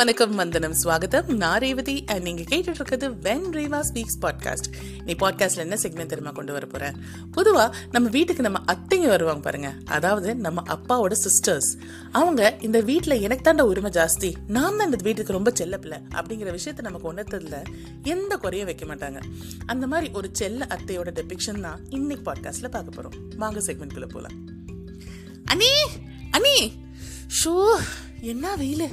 வணக்கம் வந்தனம் ஸ்வாகத்தம் நான் ரேவதி அண்ட் நீங்கள் கேட்டுட்டு இருக்கிறது வென் ரேவா ஸ்பீக்ஸ் பாட்காஸ்ட். நீ பாட்காஸ்ட்ல என்ன செக்மெண்ட் தெரியுமா கொண்டு வர போறேன் பொதுவாக நம்ம வீட்டுக்கு நம்ம அத்தைங்க வருவாங்க பாருங்க. அதாவது நம்ம அப்பாவோட சிஸ்டர்ஸ் அவங்க இந்த வீட்டில் எனக்கு தாண்ட உரிமை ஜாஸ்தி. நான் தான் இந்த வீட்டுக்கு ரொம்ப செல்ல அப்படிங்கிற விஷயத்த நமக்கு உணர்த்ததில் எந்த குறையும் வைக்க மாட்டாங்க. அந்த மாதிரி ஒரு செல்ல அத்தையோட டெபிக்ஷன் தான் இன்னைக்கு பாட்காஸ்ட்ல பார்க்க போறோம். வாங்க செக்மெண்ட்குள்ளே போகலாம் அனி அனி ஷோ! என்ன வெயில்?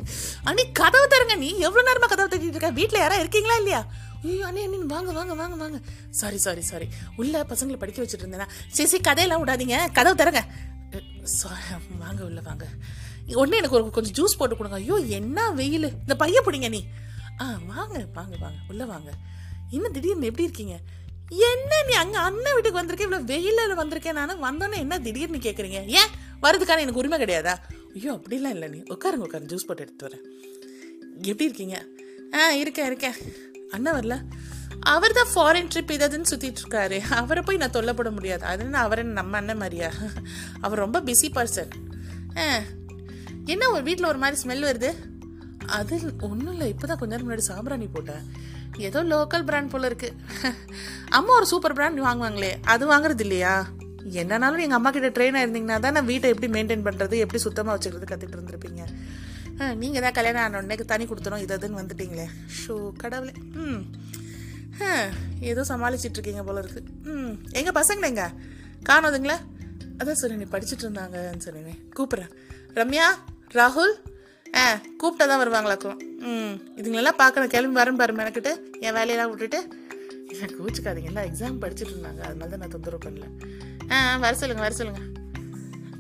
அண்ணி கதவு தருங்க நீ எவ்வளோ நேரமாக கதவு தட்டிட்டு இருக்க? வீட்டில் யாரா இருக்கீங்களா இல்லையா? ஐயோ அண்ணி அண்ணி வாங்க வாங்க வாங்க வாங்க. சாரி சாரி சாரி உள்ள பசங்களை படிக்க வச்சுட்டு இருந்தேனா. சரி சரி கதையெல்லாம் விடாதீங்க. கதவு தரங்க சாரி வாங்க உள்ள வாங்க. உடனே எனக்கு ஒரு கொஞ்சம் ஜூஸ் போட்டு கொடுங்க. ஐயோ என்ன வெயில். இந்த பையன் பிடிங்க நீ ஆ வாங்க வாங்க வாங்க. உள்ளே வாங்க. இன்னும் திடீர்னு எப்படி இருக்கீங்க? என்ன நீ அங்கே அண்ணன் வீட்டுக்கு வந்திருக்கேன் இவ்வளோ வெயிலில் வந்திருக்கேன். நான் வந்தோன்னே என்ன திடீர்னு கேட்குறீங்க ஏன்? வரதுக்கான எனக்கு உரிமை கிடையாதா? ஐயோ அப்படிலாம் இல்லை நீ. உட்காருங்க உட்காரு ஜூஸ் போட்டு எடுத்து வரேன். எப்படி இருக்கீங்க? ஆ இருக்கேன் இருக்கேன். அண்ணா வரல? அவர் தான் ஃபாரின் ட்ரிப் ஏதாவதுன்னு சுற்றிட்டுருக்காரு அவரை போய் நான் தொல்லப்பட முடியாது. அது என்ன அவர் நம்ம அண்ணன் மாதிரியா? அவர் ரொம்ப பிஸி பர்சன் ஆ. என்ன ஒரு வீட்டில் ஒரு மாதிரி ஸ்மெல் வருது? அது ஒன்றும் இல்லை. இப்போ தான் கொஞ்ச நேரம் முன்னாடி சாம்பிராணி போட்டேன். ஏதோ லோக்கல் பிராண்ட் போல் இருக்கு. அம்மா ஒரு சூப்பர் பிராண்ட் வாங்குவாங்களே. அது வாங்குறது இல்லையா? என்னன்னாலும் எங்கள் அம்மா கிட்ட ட்ரெயின் ஆயிருந்தீங்கன்னா தான் நான் வீட்டை எப்படி மெயின்டைன் பண்ணுறது எப்படி சுத்தமாக வச்சுக்கிறது கற்றுட்டு இருந்திருப்பீங்க. நீங்கள் தான் கல்யாணம் ஆன உடனே தனி கொடுத்துரும் இது அதுன்னு வந்துட்டீங்களே. ஷோ கடவுளே. ம். ஏதோ சமாளிச்சிட்டு இருக்கீங்க போல இருக்கு. ம். எங்கள் பசங்கள எங்க காணோதுங்களா? அதான் சரி நீ படிச்சுட்டு இருந்தாங்கன்னு சொன்னேன் கூப்பிட்றேன். ரம்யா ராகுல்? ஆ கூப்பிட்டா தான் வருவாங்களாக்கும். ம். இதுங்களெல்லாம் பார்க்கணும். கிளம்பி வரேன் பாரு மெனக்கிட்டு. என் வேலையெல்லாம் விட்டுட்டு கூச்சிக்காதீங்க. எல்லாம் எக்ஸாம் படிச்சிட்டு இருந்தாங்க. அதனால தான் நான் தொந்தரவு பண்ணல. ஆ ஆ, வர சொல்லுங்க வர சொல்லுங்க.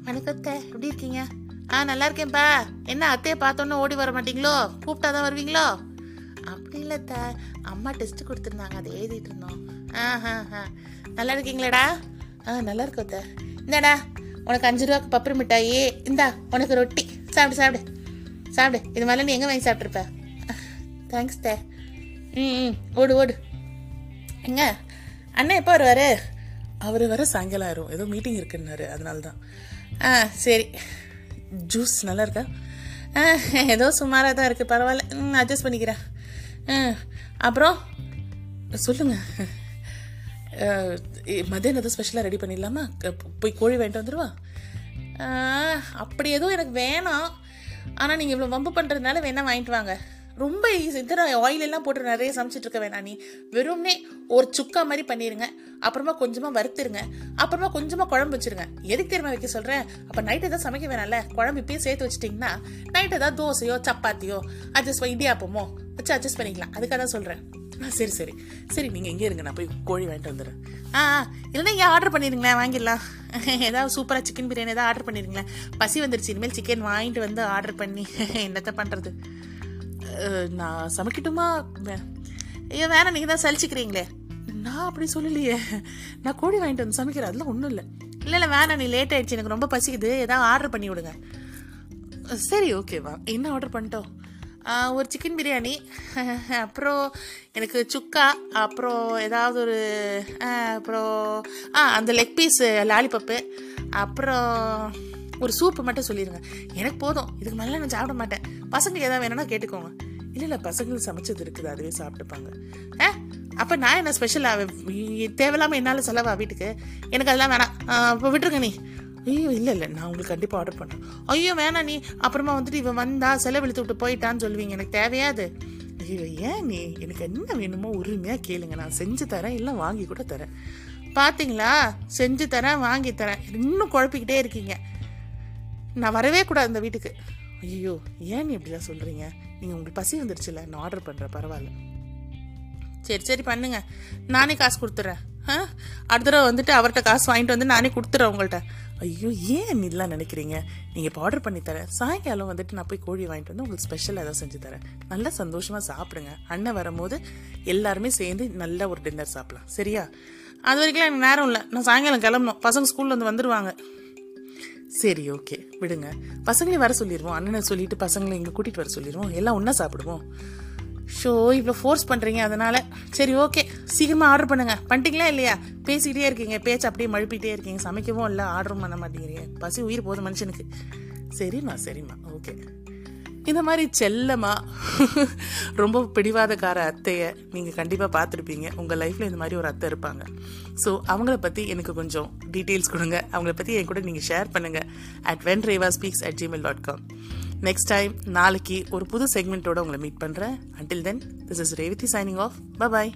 வணக்கத்தை எப்படி இருக்கீங்க? ஆ நல்லா இருக்கேன்ப்பா. என்ன அத்தையை பார்த்தோன்னே ஓடி வர மாட்டீங்களோ? கூப்பிட்டா தான் வருவீங்களோ? அப்படி இல்லை த அம்மா டெஸ்ட் கொடுத்துருந்தாங்க. அதை எழுதிட்டு இருந்தோம். ஆ ஹா ஹா நல்லா இருக்கீங்களாடா? ஆ நல்லா இருக்கோம் த இந்தாடா உனக்கு அஞ்சு ரூபாய்க்கு பப்பரி மிட்டாயி. இந்தா உனக்கு ரொட்டி. சாப்பிடு சாப்பிடு. சாப்பிடு. இது மாதிரிலாம் நீ எங்கே வாங்கி சாப்பிட்ருப்ப தேங்க்ஸ் தே ம் ம். ஓடு ஓடு. எங்க அண்ணன் எப்போ வருவார்? அவர் வர சாயங்காலம் ஆயிரும். ஏதோ மீட்டிங் இருக்குன்னாரு. அதனால தான் ஆ சரி. ஜூஸ் நல்லா இருக்கா? ஆ ஏதோ சுமாராக தான் இருக்குது பரவாயில்ல. ம் அட்ஜஸ்ட் பண்ணிக்கிறேன். ஆ அப்புறம்? சொல்லுங்கள் மதியானம் எதுவும் ஸ்பெஷலாக ரெடி பண்ணிடலாமா? போய் கோழி வாங்கிட்டு வந்துடுவா அப்படி எதுவும் எனக்கு வேணாம். ஆனால் நீங்கள் இவ்வளோ வம்பு பண்ணுறதுனால வேணால் வாங்கிட்டு வாங்க. ரொம்ப ஈஸி இத்தனை ஆயில் எல்லாம் போட்டு நிறைய சமைச்சிட்டு இருக்க வேணாம் நீ. வெறும்னே ஒரு சுக்கா மாதிரி பண்ணிடுங்க அப்புறமா கொஞ்சமாக வறுத்துருங்க. அப்புறமா கொஞ்சமாக குழம்பு வச்சிருங்க. எதுக்கு தெரியுமா வைக்க சொல்கிறேன் அப்போ நைட் எதாவது சமைக்க வேணாம்ல? குழம்பு இப்பயே சேர்த்து வச்சிட்டிங்கன்னா நைட் எதாவது தோசையோ சப்பாத்தியோ அட்ஜஸ்ட் இடியாப்பமோ வச்சு அட்ஜஸ்ட் பண்ணிக்கலாம். அதுக்காக தான் சொல்கிறேன் ஆ சரி சரி. சரி நீங்கள் எங்கே இருங்க. நான் போய் கோழி வாங்கிட்டு வந்துடுறேன். ஆ ஆ, இல்லைன்னா இங்கே ஆர்டர் பண்ணிடுங்களேன் வாங்கிடலாம். ஏதாவது சூப்பராக சிக்கன் பிரியாணி ஏதாவது ஆர்டர் பண்ணிடுங்களேன் பசி வந்துருச்சு. இனிமேல் சிக்கன் வாங்கிட்டு வந்து ஆர்டர் பண்ணி. என்னத்தை பண்ணுறது நான் சமைக்கட்டுமா? ஐயோ வேணாம் நீங்கள் தான் சலிச்சுக்கிறீங்களே. நான் அப்படி சொல்லலையே. நான் கோழி வாங்கிட்டு வந்து சமைக்கிறேன் அதெல்லாம் ஒன்றும் இல்லை. இல்லை இல்லை வேணாம் நீ லேட் ஆயிடுச்சு எனக்கு ரொம்ப பசிக்குது. ஏதாவது ஆர்டர் பண்ணி விடுங்க. சரி ஓகேவா என்ன ஆர்டர் பண்ணிட்டோம்? ஒரு சிக்கன் பிரியாணி அப்புறம் எனக்கு சுக்கா அப்புறம் ஏதாவது ஒரு அப்புறம் ஆ அந்த லெக் பீஸு லாலிபப்பு அப்புறம் ஒரு சூப்பு மட்டும் சொல்லிடுங்க எனக்கு போதும். இதுக்கு மேலே நான் சாப்பிட மாட்டேன். பசங்களுக்கு எதாவது வேணும்னா கேட்டுக்கோங்க. இல்லை இல்லை பசங்களுக்கு சமைச்சது இருக்குது அதுவே சாப்பிட்டுப்பாங்க. ஆ அப்போ நான் என்ன ஸ்பெஷலாக தேவையில்லாமல் என்னால் செலவா வீட்டுக்கு? எனக்கு அதெல்லாம் வேணாம். இப்போ விட்டுருங்க நீ. ஐயோ இல்லை இல்லை நான் உங்களுக்கு கண்டிப்பாக ஆர்டர் பண்ணுறேன் ஐயோ வேணாம் நீ. அப்புறமா வந்துட்டு இவன் வந்தா செலவிழுத்து விட்டு போயிட்டான்னு சொல்லுவீங்க. எனக்கு தேவையாது ஐயோ ஏன் நீ? எனக்கு என்ன வேணுமோ உரிமையாக கேளுங்க. நான் செஞ்சு தரேன் இல்லை வாங்கி கூட தரேன். பார்த்தீங்களா செஞ்சு தரேன் வாங்கி தரேன். இன்னும் குழப்பிக்கிட்டே இருக்கீங்க. நான் வரவே கூடாது இந்த வீட்டுக்கு. ஐயோ ஏன் நீ இப்படிலாம் சொல்கிறீங்க நீங்கள் உங்களுக்கு பசி வந்துருச்சுல நான் ஆர்டர் பண்ணுறேன் பரவாயில்ல. சரி சரி பண்ணுங்க. நானே காசு கொடுத்துட்றேன் ஆ? அடுத்த தடவை வந்துட்டு அவர்கிட்ட காசு வாங்கிட்டு வந்து நானே கொடுத்துட்றேன் உங்கள்கிட்ட ஐயோ ஏன் இதெல்லாம் நினைக்கிறீங்க? நீங்கள் இப்போ ஆர்டர் பண்ணி தரேன். சாயங்காலம் வந்துட்டு நான் போய் கோழி வாங்கிட்டு வந்து உங்களுக்கு ஸ்பெஷல் ஏதாவது செஞ்சு தரேன். நல்லா சந்தோஷமாக சாப்பிடுங்க. அண்ணன் வரும்போது எல்லாருமே சேர்ந்து நல்ல ஒரு டின்னர் சாப்பிடலாம். சரியா? அது வரைக்கும் எனக்கு நேரம் இல்லை. நான் சாயங்காலம் கிளம்பணும். பசங்க ஸ்கூலில் வந்து வந்துடுவாங்க சரி ஓகே விடுங்க. பசங்களையும் வர சொல்லிடுவோம் அண்ணனை சொல்லிட்டு பசங்களை இங்கே கூட்டிகிட்டு வர சொல்லிடுவோம் எல்லாம் ஒன்றா சாப்பிடுவோம். ஷோ இவ்வளோ ஃபோர்ஸ் பண்ணுறீங்க அதனால சரி ஓகே சீக்கிரமாக ஆர்டர் பண்ணுங்க. பண்ணிட்டீங்களா இல்லையா? பேசிக்கிட்டே இருக்கீங்க. பேச்சு அப்படியே மழுப்பிட்டே இருக்கீங்க. சமைக்கவும் இல்லை ஆர்டரும் பண்ண மாட்டேங்கிறீங்க. பசி உயிர் போதும் மனுஷனுக்கு. சரிம்மா சரிம்மா. ஓகே இந்த மாதிரி செல்லமாக ரொம்ப பிடிவாதக்கார அத்தையை நீங்கள் கண்டிப்பாக பார்த்துருப்பீங்க. உங்கள் லைஃப்பில் இந்த மாதிரி ஒரு அத்தை இருப்பாங்க. ஸோ அவங்கள பற்றி எனக்கு கொஞ்சம் டீட்டெயில்ஸ் கொடுங்க. அவங்கள பற்றி என் கூட நீங்கள் ஷேர் பண்ணுங்கள் at when Reva speaks at Gmail dot com next time நாளைக்கு ஒரு புது செக்மெண்ட்டோட உங்களை மீட் பண்ணுறேன் until then this is Revathi signing off bye